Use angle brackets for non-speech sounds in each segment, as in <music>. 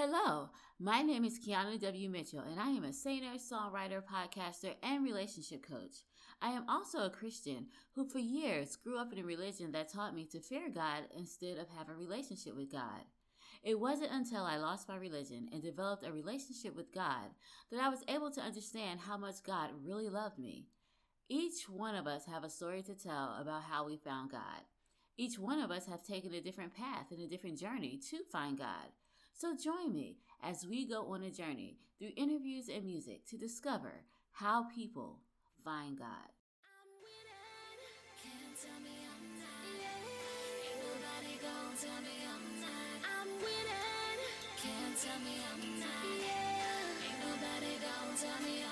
Hello, my name is Keana W. Mitchell, and I am a singer, songwriter, podcaster, and relationship coach. I am also a Christian who, for years, grew up in a religion that taught me to fear God instead of have a relationship with God. It wasn't until I lost my religion and developed a relationship with God that I was able to understand how much God really loved me. Each one of us have a story to tell about how we found God. Each one of us have taken a different path and a different journey to find God. So join me as we go on a journey through interviews and music to discover how people find God. tell me I'm not. Ain't nobody tell me I'm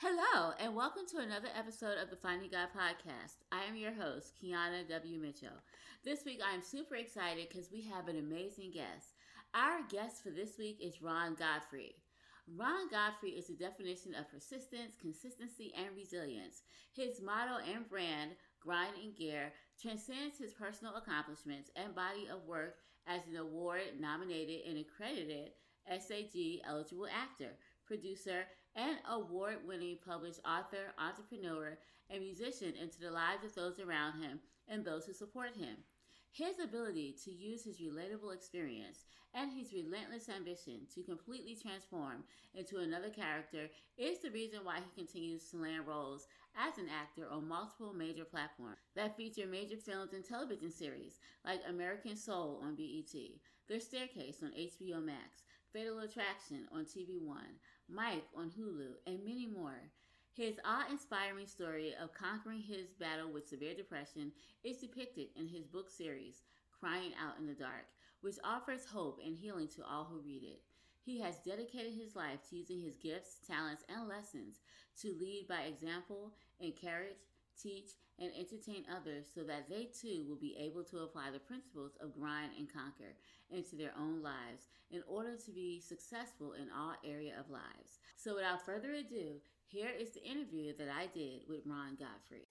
Hello, and welcome to another episode of the Finding God podcast. I am your host, Keana W. Mitchell. This week, I am super excited because we have an amazing guest. Our guest for this week is Ron Godfrey. Ron Godfrey is the definition of persistence, consistency, and resilience. His motto and brand, Grind and Gear, transcends his personal accomplishments and body of work as an award nominated and accredited SAG eligible actor, producer, and award winning published author, entrepreneur, and musician into the lives of those around him and those who support him. His ability to use his relatable experience and his relentless ambition to completely transform into another character is the reason why he continues to land roles as an actor on multiple major platforms that feature major films and television series like American Soul on BET, The Staircase on HBO Max, Fatal Attraction on TV One, Mike on Hulu, and many more. His awe inspiring story of conquering his battle with severe depression is depicted in his book series, Crying Out in the Dark, which offers hope and healing to all who read it. He has dedicated his life to using his gifts, talents, and lessons to lead by example, encourage, teach, and entertain others so that they too will be able to apply the principles of grind and conquer into their own lives in order to be successful in all area of lives. So without further ado, here is the interview that I did with Ron Godfrey.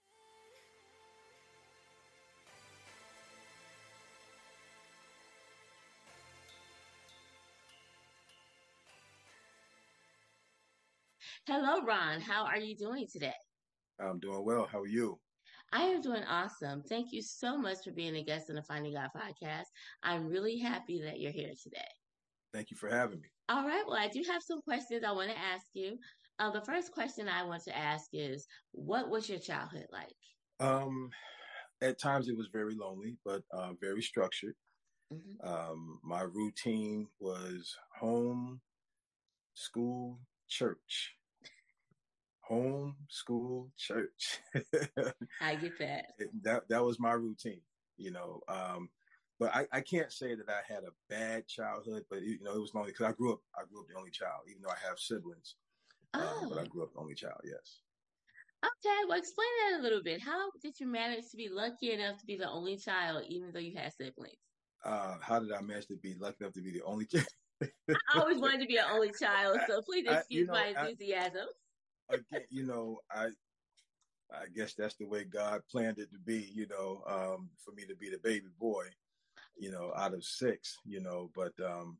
Hello, Ron. How are you doing today? I'm doing well. How are you? I am doing awesome. Thank you so much for being a guest on the Finding God podcast. I'm really happy that you're here today. Thank you for having me. All right. Well, I do have some questions I want to ask you. Uh, the first question I want to ask is, what was your childhood like? Um, at times it was very lonely, but uh, very structured. Mm-hmm. Um, my routine was home, school, church home, school, church. <laughs> I get that. that that was my routine, you know. Um, but I, I can't say that I had a bad childhood, but you know it was lonely because I grew up I grew up the only child, even though I have siblings. Oh. Um, but I oh. grew up the only child. Yes. Okay, well, explain that a little bit. How did you manage to be lucky enough to be the only child, even though you had siblings? Uh, how did I manage to be lucky enough to be the only child? <laughs> I always wanted to be an only child, so please excuse I, you know, my enthusiasm. I, again, you know, I I guess that's the way God planned it to be, you know, um, for me to be the baby boy, you know, out of six, you know, but um,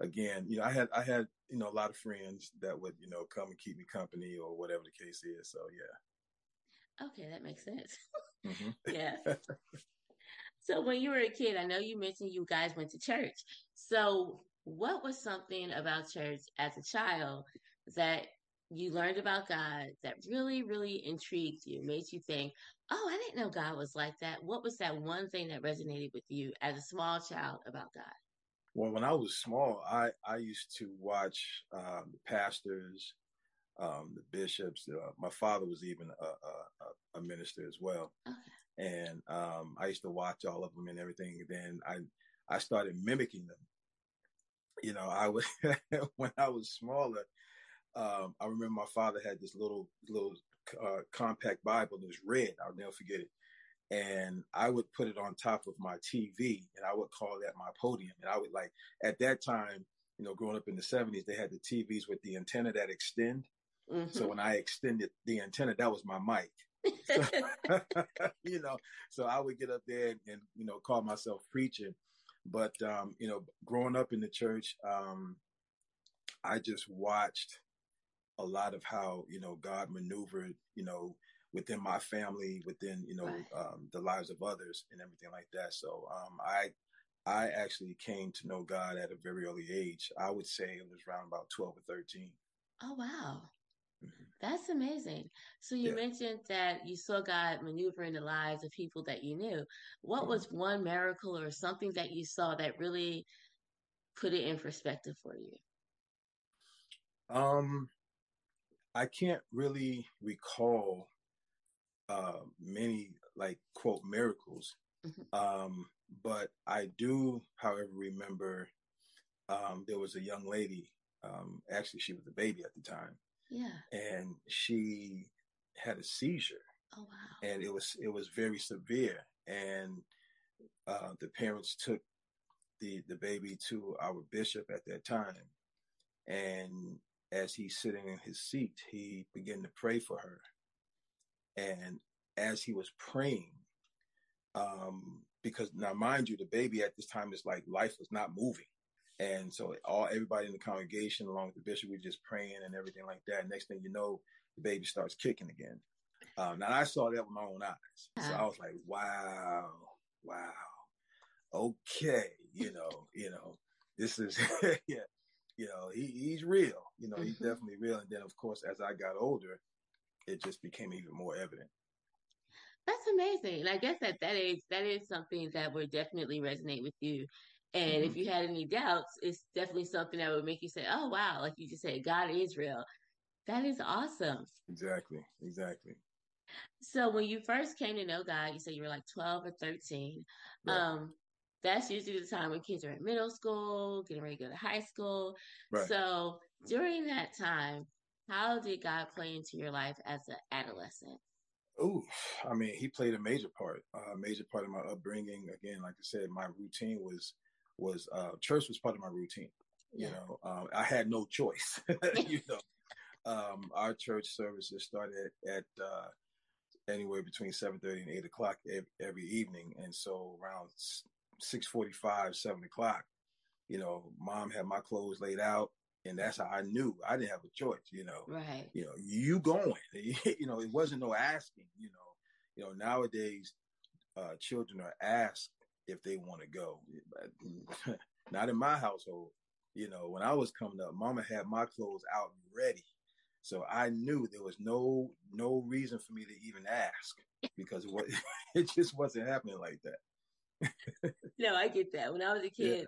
again, you know, I had I had, you know, a lot of friends that would, you know, come and keep me company or whatever the case is. So yeah. Okay, that makes sense. Mm-hmm. <laughs> yeah. so when you were a kid, I know you mentioned you guys went to church. So what was something about church as a child that you learned about God that really, really intrigued you, made you think, oh, I didn't know God was like that. What was that one thing that resonated with you as a small child about God? Well, when I was small, I, I used to watch um, the pastors, um, the bishops. Uh, my father was even a, a, a minister as well. Okay. And um, I used to watch all of them and everything. Then I, I started mimicking them. You know, I was, <laughs> when I was smaller, um, I remember my father had this little little uh, compact Bible. It was red. I'll never forget it. And I would put it on top of my TV, and I would call that my podium. And I would like at that time you know, growing up in the '70s, they had the TVs with the antenna that extend. Mm-hmm. So when I extended the antenna, that was my mic. <laughs> <laughs> you know, so I would get up there and, and you know call myself preaching. But um, you know, growing up in the church, um, I just watched a lot of how you know God maneuvered, you know, within my family, within you know right. um, the lives of others, and everything like that. So um, I I actually came to know God at a very early age. I would say it was around about twelve or thirteen. Oh wow. Mm-hmm. That's amazing. So you yeah. mentioned that you saw God maneuver in the lives of people that you knew. What mm-hmm. was one miracle or something that you saw that really put it in perspective for you? Um, I can't really recall uh, many like quote miracles, mm-hmm. um, but I do, however, remember um, there was a young lady. Um, actually, she was a baby at the time. Yeah, and she had a seizure. Oh wow! And it was it was very severe, and uh, the parents took the the baby to our bishop at that time, and as he's sitting in his seat, he began to pray for her. And as he was praying, um, because now mind you, the baby at this time is like life was not moving. And so all everybody in the congregation, along with the bishop, we just praying and everything like that. Next thing you know, the baby starts kicking again. Um, now I saw that with my own eyes. So I was like, wow, wow, okay, you know, you know, this is <laughs> yeah you know, he, he's real. You know, mm-hmm. he's definitely real. And then, of course, as I got older, it just became even more evident. That's amazing. And I guess at that age, that is something that would definitely resonate with you. And mm-hmm. if you had any doubts, it's definitely something that would make you say, oh, wow, like you just said, God is real. That is awesome. Exactly. Exactly. So when you first came to know God, you said you were like 12 or 13. Yeah. Um, that's usually the time when kids are in middle school, getting ready to go to high school. Right. So during that time, how did God play into your life as an adolescent? Oh, I mean, he played a major part, a major part of my upbringing. Again, like I said, my routine was was uh, church was part of my routine. Yeah. You know, um, I had no choice. <laughs> you know, um, our church services started at uh, anywhere between seven thirty and eight o'clock every, every evening, and so around six forty five, seven o'clock, you know, mom had my clothes laid out, and that's how I knew I didn't have a choice. You know, right? You know, you going? <laughs> you know, it wasn't no asking. You know, you know nowadays, uh, children are asked if they want to go. <laughs> Not in my household. You know, when I was coming up, Mama had my clothes out ready, so I knew there was no no reason for me to even ask because it, was, <laughs> it just wasn't happening like that. <laughs> no, I get that. When I was a kid,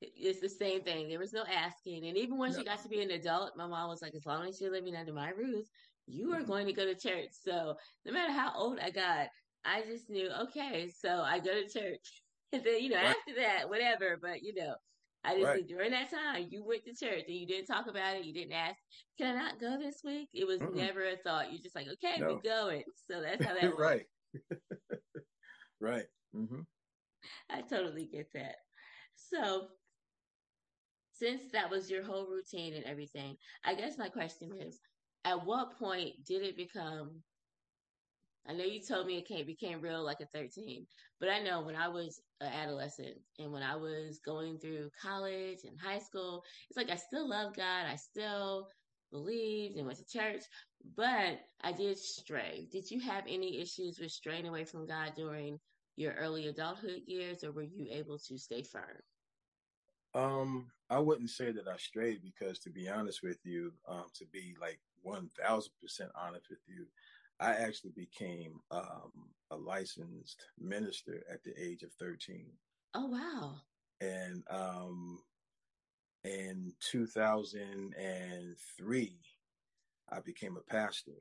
yeah. it's the same thing. There was no asking. And even once no. you got to be an adult, my mom was like, as long as you're living under my roof, you are mm-hmm. going to go to church. So no matter how old I got, I just knew, okay, so I go to church. <laughs> And then, you know, right. after that, whatever. But, you know, I just right. during that time, you went to church and you didn't talk about it. You didn't ask, can I not go this week? It was Mm-mm. never a thought. You're just like, okay, no. we're going. So that's how <laughs> that Right. right. Mm-hmm. <laughs> I totally get that. So, since that was your whole routine and everything, I guess my question is at what point did it become? I know you told me it came, became real like at 13, but I know when I was an adolescent and when I was going through college and high school, it's like I still love God. I still believed and went to church, but I did stray. Did you have any issues with straying away from God during your early adulthood years, or were you able to stay firm? Um, I wouldn't say that I strayed because, to be honest with you, um, to be like one thousand percent honest with you, I actually became um, a licensed minister at the age of thirteen. Oh wow! And um, in two thousand and three, I became a pastor.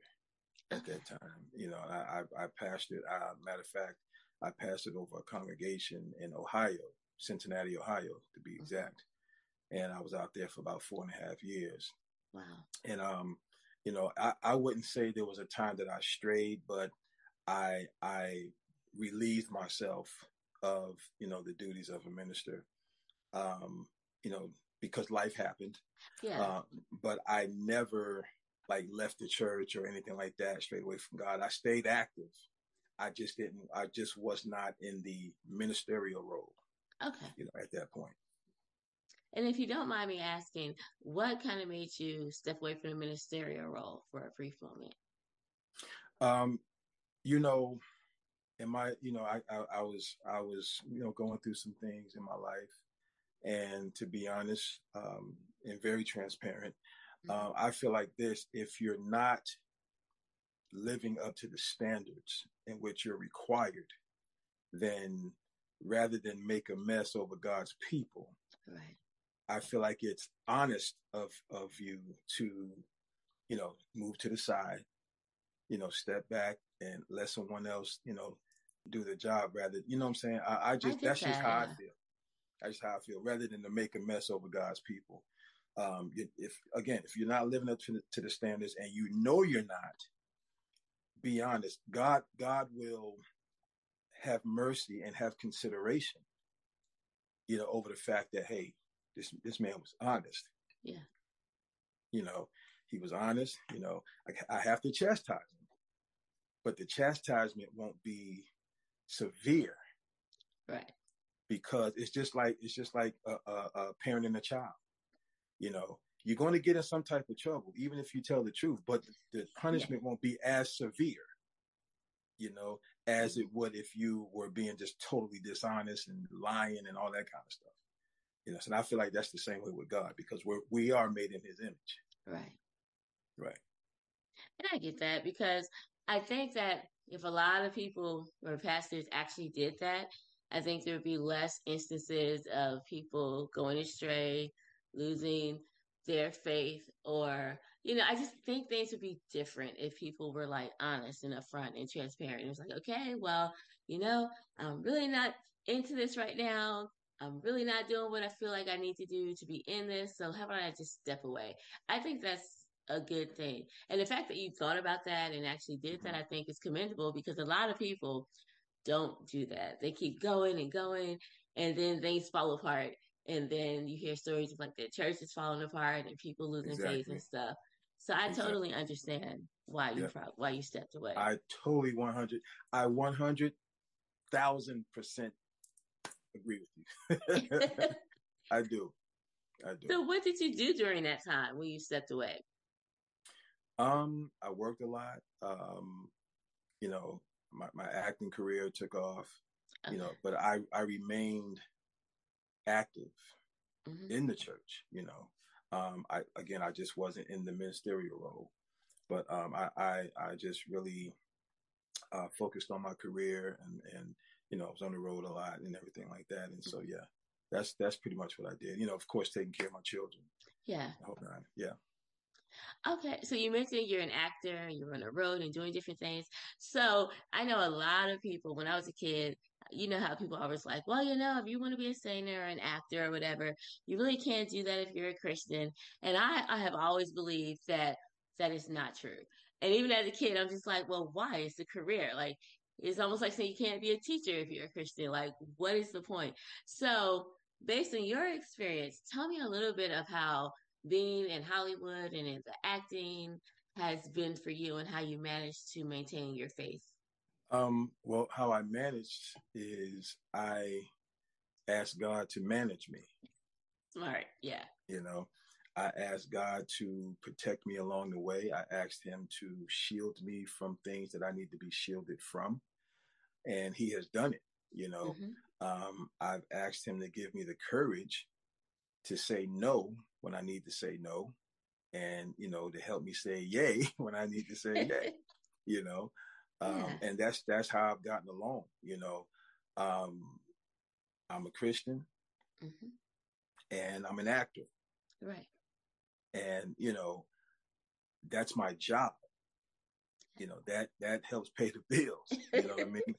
At that time, you know, I, I, I pastored. Uh, matter of fact, I pastored over a congregation in Ohio, Cincinnati, Ohio, to be exact. And I was out there for about four and a half years. Wow. And, um, you know, I, I wouldn't say there was a time that I strayed, but I, I relieved myself of, you know, the duties of a minister. Um, you know, because life happened. Yeah. Uh, but I never like left the church or anything like that straight away from God. I stayed active. I just didn't. I just was not in the ministerial role. Okay. You know, at that point. And if you don't mind me asking, what kind of made you step away from the ministerial role for a brief moment? Um, you know, in my, you know, I, I, I was, I was, you know, going through some things in my life, and to be honest, um, and very transparent, mm-hmm. uh, I feel like this: if you're not living up to the standards in which you're required, then rather than make a mess over God's people, right. I feel like it's honest of of you to, you know, move to the side, you know, step back and let someone else, you know, do the job rather, you know what I'm saying? I, I just, I that's that, just how yeah. I feel. That's just how I feel rather than to make a mess over God's people. Um, if again, if you're not living up to the, to the standards and you know you're not, be honest. God, God will have mercy and have consideration, you know, over the fact that, Hey, this, this man was honest. Yeah. You know, he was honest, you know, I, I have to chastise him, but the chastisement won't be severe. Right. Because it's just like, it's just like a, a, a parent and a child, you know, you're going to get in some type of trouble, even if you tell the truth, but the punishment yeah. won't be as severe, you know, as it would if you were being just totally dishonest and lying and all that kind of stuff. You know, so I feel like that's the same way with God because we're we are made in His image. Right. Right. And I get that because I think that if a lot of people or pastors actually did that, I think there would be less instances of people going astray, losing their faith, or you know, I just think things would be different if people were like honest and upfront and transparent. It was like, okay, well, you know, I'm really not into this right now. I'm really not doing what I feel like I need to do to be in this. So how about I just step away? I think that's a good thing. And the fact that you thought about that and actually did that, mm-hmm. I think is commendable because a lot of people don't do that. They keep going and going and then things fall apart. And then you hear stories of like the church is falling apart and people losing exactly. faith and stuff. So I exactly. totally understand why you pro- why you stepped away. I totally 100 I 100 thousand percent agree with you. <laughs> I do. I do. So what did you do during that time when you stepped away? Um, I worked a lot. Um, you know, my, my acting career took off, okay. you know, but I, I remained active mm-hmm. in the church, you know. Um, I, again, I just wasn't in the ministerial role, but, um, I, I, I just really, uh, focused on my career and, and, you know, I was on the road a lot and everything like that. And so, yeah, that's, that's pretty much what I did. You know, of course, taking care of my children. Yeah. Yeah. Okay, so you mentioned you're an actor, you're on the road and doing different things. So I know a lot of people, when I was a kid, you know how people always like, well, you know, if you want to be a singer or an actor or whatever, you really can't do that if you're a Christian. And I, I have always believed that that is not true. And even as a kid, I'm just like, well, why? It's a career. Like, it's almost like saying you can't be a teacher if you're a Christian. Like, what is the point? So, based on your experience, tell me a little bit of how being in Hollywood and in the acting has been for you and how you managed to maintain your faith? Um, well, how I managed is I asked God to manage me. Smart, yeah. You know, I asked God to protect me along the way. I asked Him to shield me from things that I need to be shielded from. And He has done it. You know, mm-hmm. um, I've asked Him to give me the courage to say no when I need to say no, and you know to help me say yay <laughs> when I need to say yay. <laughs> You know, um, yeah. and that's that's how I've gotten along. You know, um, I'm a Christian, mm-hmm. and I'm an actor. Right. And you know, that's my job. You know that that helps pay the bills. You know what I mean? <laughs>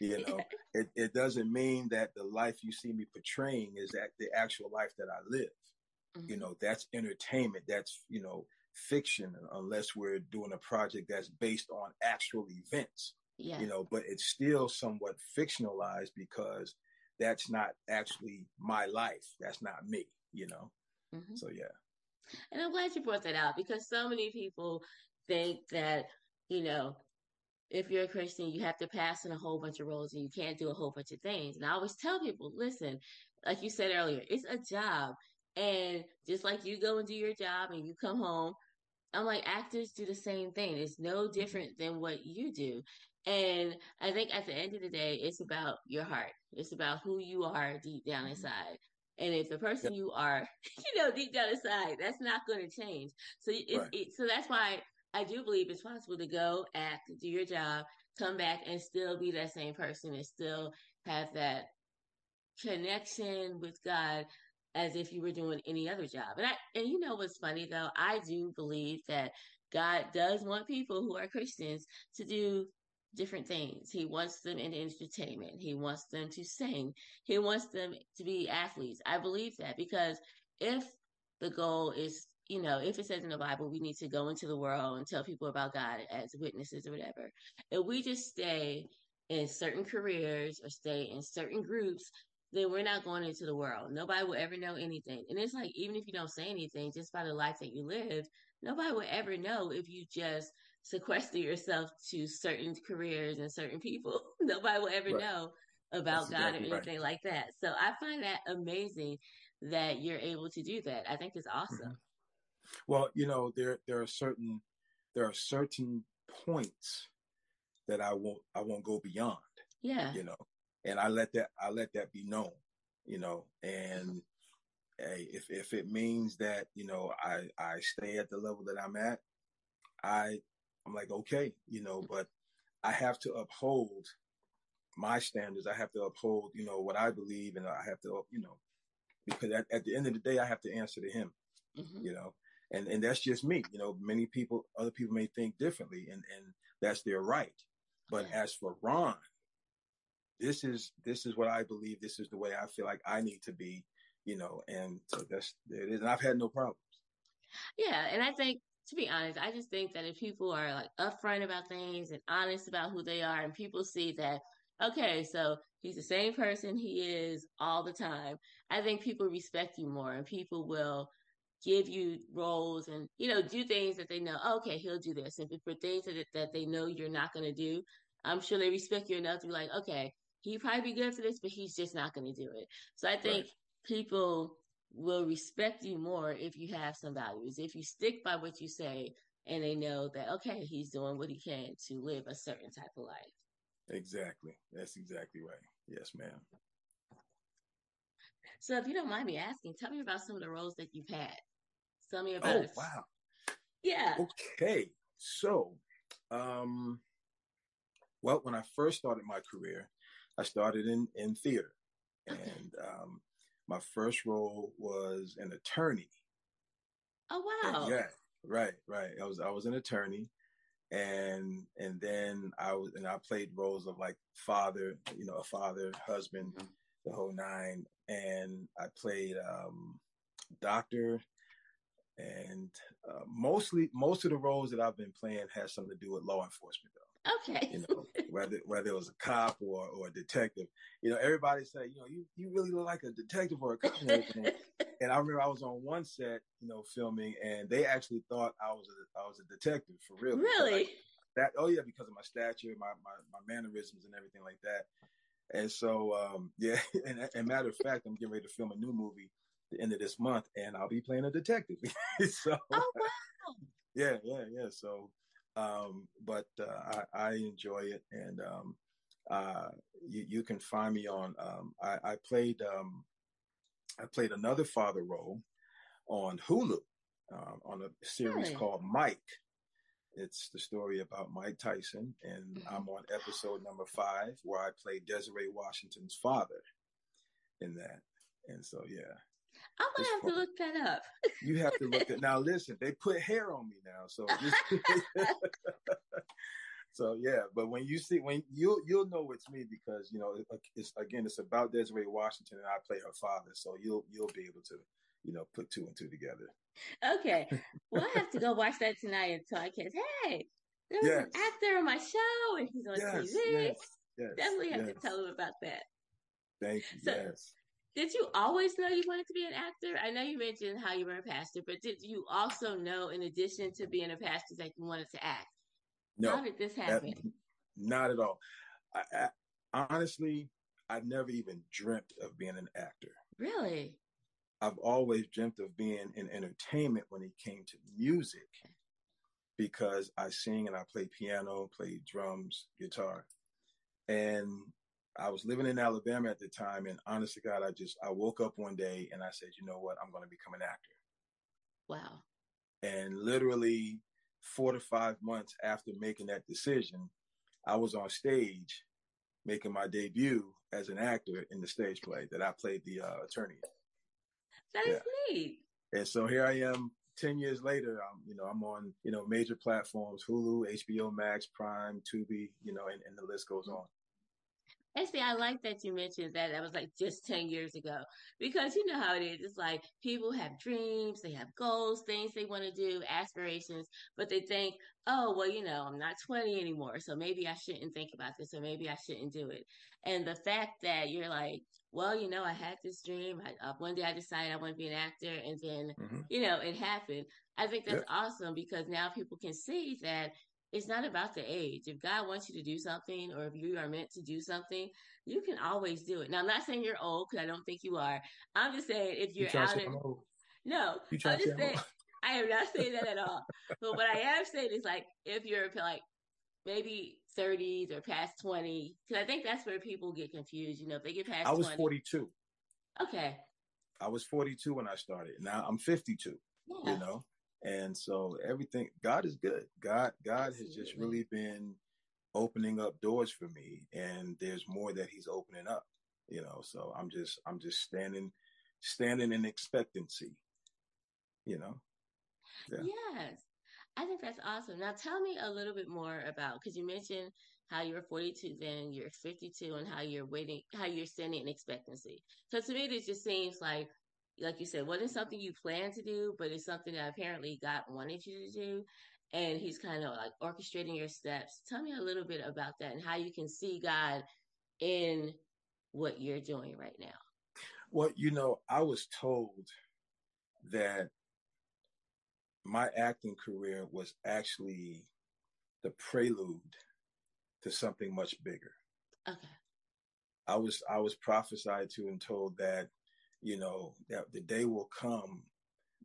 You know, yeah. it, it doesn't mean that the life you see me portraying is that the actual life that I live. Mm-hmm. You know, that's entertainment. That's, you know, fiction unless we're doing a project that's based on actual events. Yeah. You know, but it's still somewhat fictionalized because that's not actually my life. That's not me, you know. Mm-hmm. So yeah. And I'm glad you brought that out because so many people think that, you know, if you're a Christian, you have to pass in a whole bunch of roles and you can't do a whole bunch of things. And I always tell people, listen, like you said earlier, it's a job. And just like you go and do your job and you come home, I'm like, actors do the same thing. It's no different than what you do. And I think at the end of the day, it's about your heart. It's about who you are deep down mm-hmm. inside. And if the person you are, <laughs> you know, deep down inside, that's not going to change. So it's, right. it, so that's why I do believe it's possible to go act, do your job, come back and still be that same person and still have that connection with God as if you were doing any other job. And I, and you know what's funny though? I do believe that God does want people who are Christians to do different things. He wants them in entertainment. He wants them to sing. He wants them to be athletes. I believe that because if the goal is, you know, if it says in the Bible, we need to go into the world and tell people about God as witnesses or whatever. If we just stay in certain careers or stay in certain groups, then we're not going into the world. Nobody will ever know anything. And it's like, even if you don't say anything, just by the life that you live, nobody will ever know if you just <laughs> sequester yourself to certain careers and certain people. <laughs> Nobody will ever right. know about That's God exactly or anything right. like that. So I find that amazing that you're able to do that. I think it's awesome. Mm-hmm. Well, you know, there there are certain there are certain points that I won't I won't go beyond. Yeah. You know, and I let that I let that be known. You know, and hey, if if it means that you know I I stay at the level that I'm at, I I'm like, okay, you know, but I have to uphold my standards. I have to uphold, you know, what I believe, and I have to, you know, because at, at the end of the day, I have to answer to him, mm-hmm. you know, and and that's just me. You know, many people, other people may think differently, and and that's their right. But yeah. as for Ron, this is this is what I believe. This is the way I feel like I need to be, you know, and so that's it is. And I've had no problems. Yeah, and I think to be honest, I just think that if people are like upfront about things and honest about who they are, and people see that, okay, so he's the same person he is all the time, I think people respect you more and people will give you roles and, you know, do things that they know, okay, he'll do this. And for things that, that they know you're not going to do, I'm sure they respect you enough to be like, okay, he'd probably be good for this, but he's just not going to do it. So I think right. people will respect you more if you have some values. If you stick by what you say and they know that, okay, he's doing what he can to live a certain type of life. Exactly. That's exactly right. Yes, ma'am. So if you don't mind me asking, tell me about some of the roles that you've had. Tell me about Oh, it. wow. Yeah. Okay. So, um, well, when I first started my career, I started in, in theater. And um, my first role was an attorney. Oh wow! And yeah, right, right. I was I was an attorney, and and then I was and I played roles of like father, you know, a father, husband, mm-hmm. the whole nine. And I played um, doctor, and uh, mostly most of the roles that I've been playing has something to do with law enforcement, though. Okay. You know, whether whether it was a cop or, or a detective. You know, everybody say, you know, you, you really look like a detective or a cop. And, <laughs> and I remember I was on one set, you know, filming, and they actually thought I was a I was a detective for real. Really? I, that oh yeah, because of my stature, my, my my mannerisms, and everything like that. And so, um, <laughs> yeah, and, and matter of fact, I'm getting ready to film a new movie the end of this month, and I'll be playing a detective. <laughs> so, oh wow! Yeah, yeah, yeah. So, um, but uh, I, I, enjoy it, and um, uh, you, you, can find me on. Um, I, I, played um, I played another father role on Hulu uh, on a series really? called Mike. It's the story about Mike Tyson, and mm-hmm. I'm on episode number five where I play Desiree Washington's father in that. And so, yeah, I'm gonna have to look that up. you have to look at <laughs> now. Listen, they put hair on me now, so <laughs> <laughs> so yeah. But when you see when you you'll know it's me because you know it's again it's about Desiree Washington and I play her father, so you'll you'll be able to you know put two and two together. Okay, well I have to go watch that tonight and tell kids, hey, there was yes. an actor on my show and he's on yes, TV. Yes, yes, Definitely have to tell him about that. Thank you. So, yes did you always know you wanted to be an actor? I know you mentioned how you were a pastor, but did you also know, in addition to being a pastor, that you wanted to act? No, how did this happen? That, not at all. I, I, honestly, I never even dreamt of being an actor. Really? I've always dreamt of being in entertainment when it came to music because I sing and I play piano, play drums, guitar. And I was living in Alabama at the time, and honest to God, I just I woke up one day and I said, you know what, I'm going to become an actor. Wow. And literally four to five months after making that decision, I was on stage making my debut as an actor in the stage play that I played the uh, attorney. That is yeah. neat. And so here I am 10 years later, I'm, you know, I'm on, you know, major platforms, Hulu, HBO Max, Prime, Tubi, you know, and, and the list goes on. See, I like that you mentioned that. That was like just 10 years ago. Because you know how it is. It's like people have dreams, they have goals, things they want to do, aspirations, but they think, oh, well, you know, I'm not 20 anymore. So maybe I shouldn't think about this or maybe I shouldn't do it. And the fact that you're like, well, you know, I had this dream. I, uh, one day I decided I want to be an actor, and then, mm-hmm. you know, it happened. I think that's yeah. awesome because now people can see that it's not about the age. If God wants you to do something or if you are meant to do something, you can always do it. Now, I'm not saying you're old because I don't think you are. I'm just saying if you're you out in, no, you I'm just saying, <laughs> I am not saying that at all. but what I am saying is like, if you're like maybe 30s or past 20, because I think that's where people get confused. You know, if they get past I was 20, 42. Okay. I was 42 when I started. Now I'm 52, yeah. you know? And so everything, God is good. God, God Absolutely. has just really been opening up doors for me and there's more that he's opening up, you know? So I'm just, I'm just standing, standing in expectancy, you know? Yeah. Yes. I think that's awesome. Now tell me a little bit more about, cause you mentioned how you were 42 then, you're 52 and how you're waiting, how you're standing in expectancy. So to me, this just seems like like you said, wasn't mm-hmm. something you planned to do, but it's something that apparently God wanted you to do. And he's kind of like orchestrating your steps. Tell me a little bit about that and how you can see God in what you're doing right now. Well, you know, I was told that my acting career was actually the prelude to something much bigger. Okay. I was I was prophesied to and told that you know, that the day will come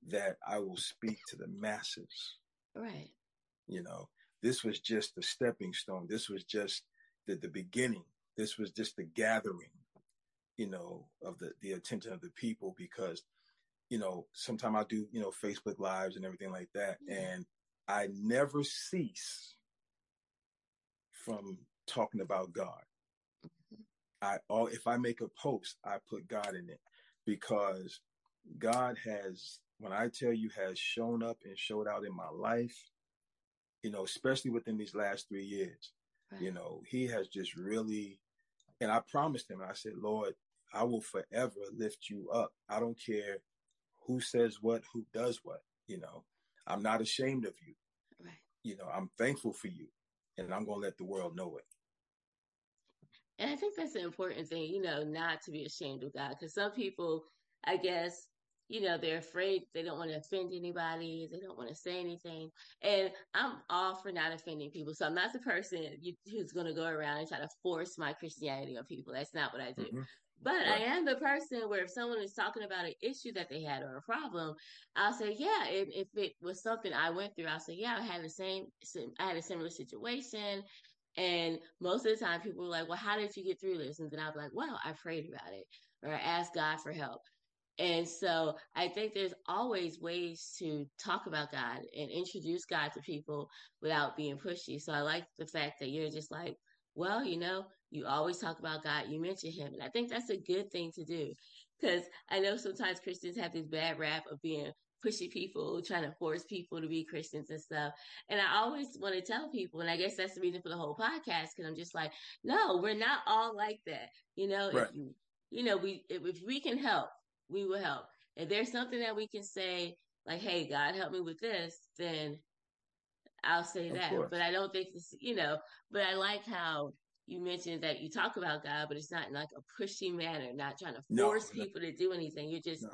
that I will speak to the masses. Right. You know, this was just the stepping stone. This was just the, the beginning. This was just the gathering, you know, of the, the attention of the people because, you know, sometimes I do, you know, Facebook lives and everything like that. Yeah. And I never cease from talking about God. Mm-hmm. I all if I make a post, I put God in it because God has, when I tell you, has shown up and showed out in my life, you know, especially within these last three years. Right. You know, He has just really, and I promised Him, I said, Lord, I will forever lift you up. I don't care who says what, who does what, you know, I'm not ashamed of you. Right. You know, I'm thankful for you and I'm going to let the world know it. And I think that's an important thing, you know, not to be ashamed of God. Because some people, I guess, you know, they're afraid they don't want to offend anybody, they don't want to say anything. And I'm all for not offending people. So I'm not the person who's going to go around and try to force my Christianity on people. That's not what I do. Mm-hmm. But right. I am the person where if someone is talking about an issue that they had or a problem, I'll say, yeah, if, if it was something I went through, I'll say, yeah, I had the same, I had a similar situation and most of the time people were like, well, how did you get through this? And then I'll be like, well, I prayed about it or I asked God for help. And so I think there's always ways to talk about God and introduce God to people without being pushy. So I like the fact that you're just like, well, you know, you always talk about God, you mention him. And I think that's a good thing to do. Because I know sometimes Christians have this bad rap of being pushy people, trying to force people to be Christians and stuff. And I always want to tell people, and I guess that's the reason for the whole podcast, because I'm just like, no, we're not all like that. You know, right. if you, you know, we if, if we can help, we will help. If there's something that we can say, like, hey, God help me with this, then I'll say of that. Course. But I don't think this, you know, but I like how you mentioned that you talk about God, but it's not in like a pushy manner, not trying to force no, people no. to do anything. You're just no.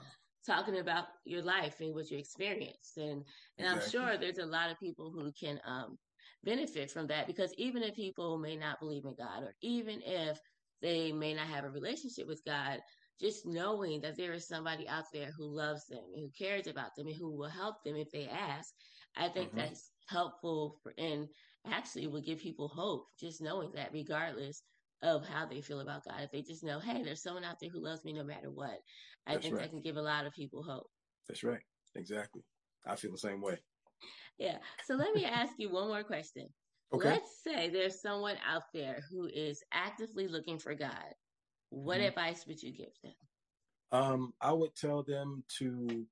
Talking about your life and what you experienced. And and exactly. I'm sure there's a lot of people who can um, benefit from that because even if people may not believe in God or even if they may not have a relationship with God, just knowing that there is somebody out there who loves them and who cares about them and who will help them if they ask, I think mm-hmm. that's helpful for, and actually will give people hope just knowing that regardless of how they feel about God. If they just know, hey, there's someone out there who loves me no matter what, I that's think right. that can give a lot of people hope. That's right. Exactly. I feel the same way. Yeah. So let me ask you one more question. Okay. Let's say there's someone out there who is actively looking for God. What mm-hmm. advice would you give them? Um, I would tell them to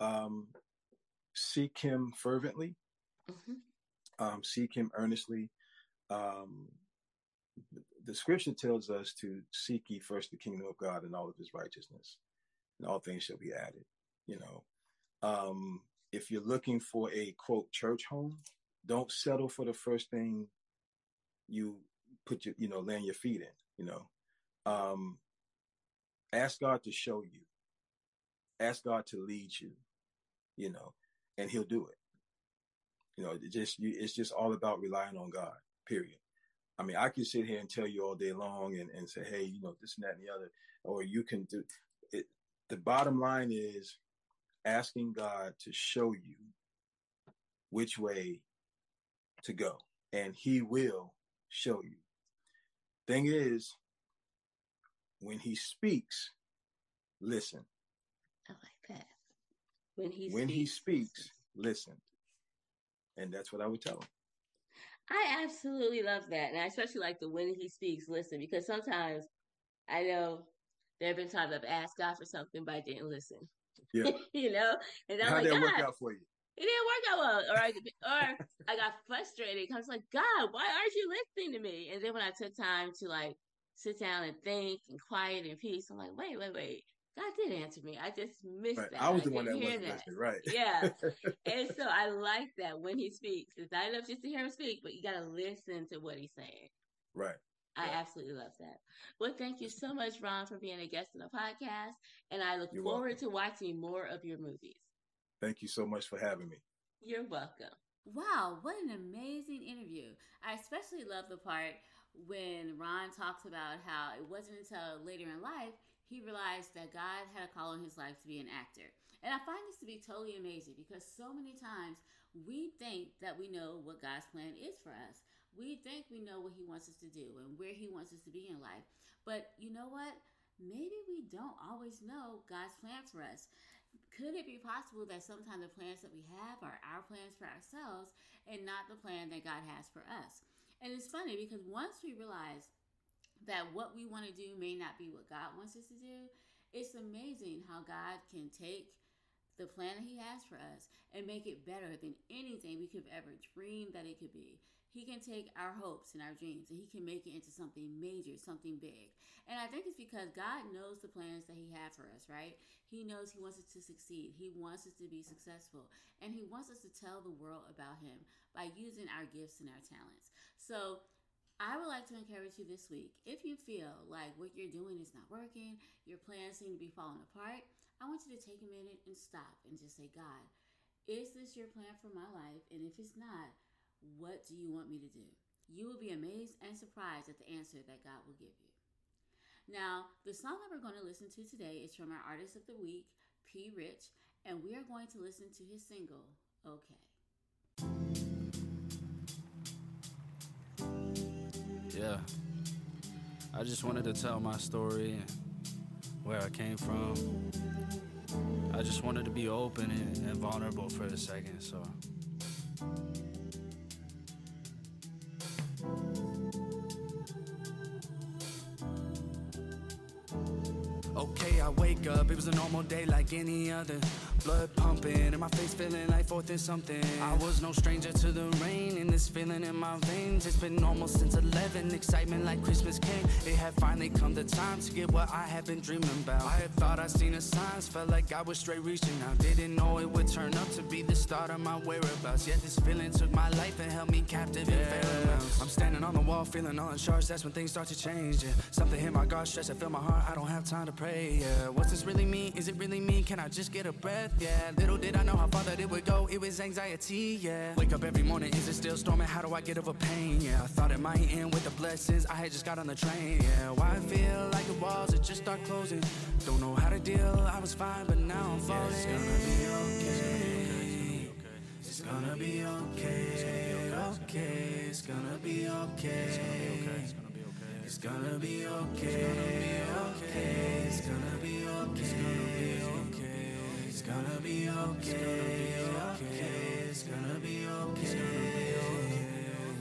um, seek Him fervently, mm-hmm. um, seek Him earnestly. Um, the scripture tells us to seek ye first the kingdom of God and all of his righteousness, and all things shall be added. You know, um, if you're looking for a quote church home, don't settle for the first thing you put your, you know, land your feet in, you know. Um, ask God to show you. Ask God to lead you, you know, and he'll do it. You know, it just you, it's just all about relying on God, period. I mean, I can sit here and tell you all day long and, and say, hey, you know, this and that and the other, or you can do it. The bottom line is asking God to show you which way to go, and He will show you. Thing is, when He speaks, listen. I like that. When He when speaks, He speaks, listen. And that's what I would tell him. I absolutely love that. And I especially like the when he speaks, listen, because sometimes I know there have been times I've asked God for something, but I didn't listen. Yeah. <laughs> you know? And I'm How like, did it work out for you? It didn't work out well. Or I, or I got frustrated. I was like, God, why aren't you listening to me? And then when I took time to like sit down and think and quiet and peace, I'm like, wait, wait, wait. God did answer me. I just missed right. that. I was the one that wasn't that. listening, right? Yeah. <laughs> and so I like that when he speaks. It's not enough just to hear him speak, but you got to listen to what he's saying. Right. I absolutely love that. Well, thank you so much, Ron, for being a guest on the podcast. And I look You're forward welcome. to watching more of your movies. Thank you so much for having me. You're welcome. Wow, what an amazing interview. I especially love the part when Ron talks about how it wasn't until later in life he realized that God had a call in his life to be an actor. And I find this to be totally amazing because so many times we think that we know what God's plan is for us. We think we know what he wants us to do and where he wants us to be in life. But you know what? Maybe we don't always know God's plan for us. Could it be possible that sometimes the plans that we have are our plans for ourselves and not the plan that God has for us? And it's funny because once we realize that what we want to do may not be what God wants us to do, it's amazing how God can take the plan that He has for us and make it better than anything we could ever dream that it could be. He can take our hopes and our dreams and He can make it into something major, something big. And I think it's because God knows the plans that He had for us, right? He knows He wants us to succeed, He wants us to be successful, and He wants us to tell the world about Him by using our gifts and our talents. So, I would like to encourage you this week if you feel like what you're doing is not working, your plans seem to be falling apart, I want you to take a minute and stop and just say, God, is this your plan for my life? And if it's not, what do you want me to do? You will be amazed and surprised at the answer that God will give you. Now, the song that we're going to listen to today is from our artist of the week, P. Rich, and we are going to listen to his single, Okay. Yeah. I just wanted to tell my story and where I came from. I just wanted to be open and, and vulnerable for a second, so. Wake up, it was a normal day like any other blood pumping and my face feeling like fourth and something. I was no stranger to the rain and this feeling in my veins. It's been almost since 11, excitement like Christmas came. It had finally come the time to get what I had been dreaming about. I had thought I'd seen the signs, felt like I was straight reaching out. Didn't know it would turn up to be the start of my whereabouts. Yet this feeling took my life and held me captive in fairy I'm feeling all in charge, that's when things start to change. Yeah. Something hit my guard, stress, I feel my heart, I don't have time to pray. Yeah. What's this really mean? Is it really me? Can I just get a breath? Yeah. Little did I know how far that it would go, it was anxiety. Yeah. Wake up every morning, is it still storming? How do I get over pain? Yeah. I thought it might end with the blessings, I had just got on the train. Yeah. Why I feel like the walls had just start closing. Don't know how to deal, I was fine, but now I'm falling. Yeah, it's gonna be okay. It's gonna be okay okay. It's gonna be okay. It's gonna be okay. It's gonna be okay. It's gonna be okay. It's gonna be okay. It's gonna be okay. It's gonna be okay. It's gonna be okay. It's gonna be okay.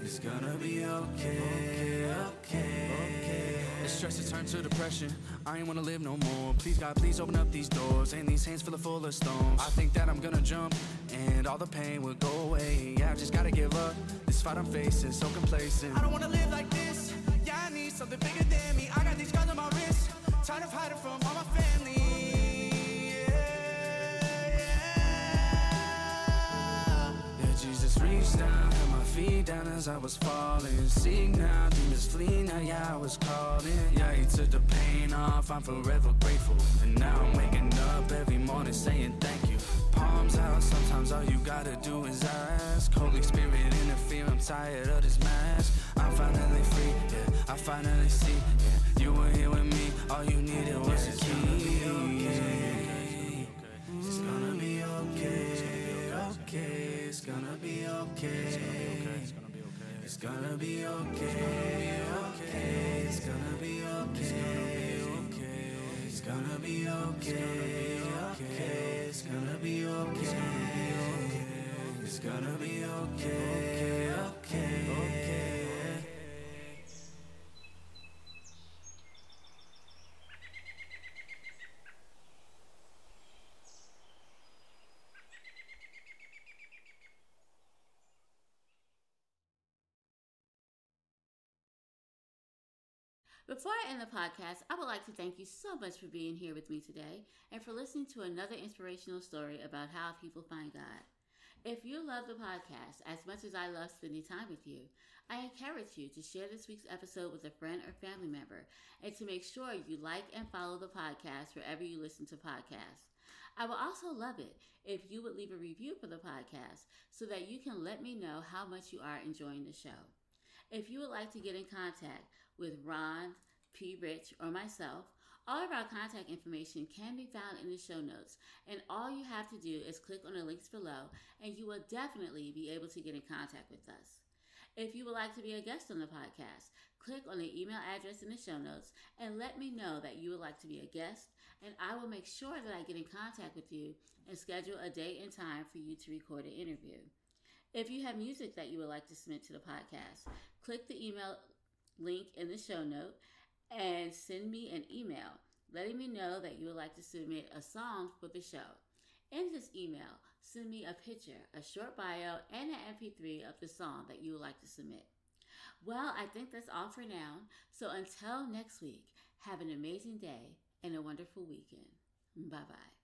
It's gonna be okay. It's gonna be okay. The stress has turned to depression. I ain't wanna live no more. Please, God, please open up these doors. And these hands full of full of stones. I think that I'm gonna jump, and all the pain will go away. Yeah, I just gotta give up. This fight I'm facing, so complacent. I don't wanna live like this. Yeah, I need something bigger than me. I got these scars on my down as I was falling. Seeing now, demons flee now, yeah, I was calling. Yeah, he took the pain off, I'm forever grateful. And now I'm waking up every morning saying thank you. Palms out, sometimes all you gotta do is ask. Holy Spirit, interfere, I'm tired of this mask. I'm finally free, yeah, I finally see, yeah. You were here with me, all you needed was a key. It's gonna be okay, okay, it's gonna be okay. It's gonna be okay, okay. It's gonna be okay, okay. It's gonna be okay, okay. It's gonna be okay, okay. It's gonna be okay, okay, okay. Before I end the podcast, I would like to thank you so much for being here with me today and for listening to another inspirational story about how people find God. If you love the podcast as much as I love spending time with you, I encourage you to share this week's episode with a friend or family member and to make sure you like and follow the podcast wherever you listen to podcasts. I would also love it if you would leave a review for the podcast so that you can let me know how much you are enjoying the show. If you would like to get in contact, with Ron, P. Rich, or myself, all of our contact information can be found in the show notes, and all you have to do is click on the links below, and you will definitely be able to get in contact with us. If you would like to be a guest on the podcast, click on the email address in the show notes and let me know that you would like to be a guest, and I will make sure that I get in contact with you and schedule a date and time for you to record an interview. If you have music that you would like to submit to the podcast, click the email link in the show note and send me an email letting me know that you would like to submit a song for the show. In this email, send me a picture, a short bio, and an MP3 of the song that you would like to submit. Well, I think that's all for now. So until next week, have an amazing day and a wonderful weekend. Bye bye.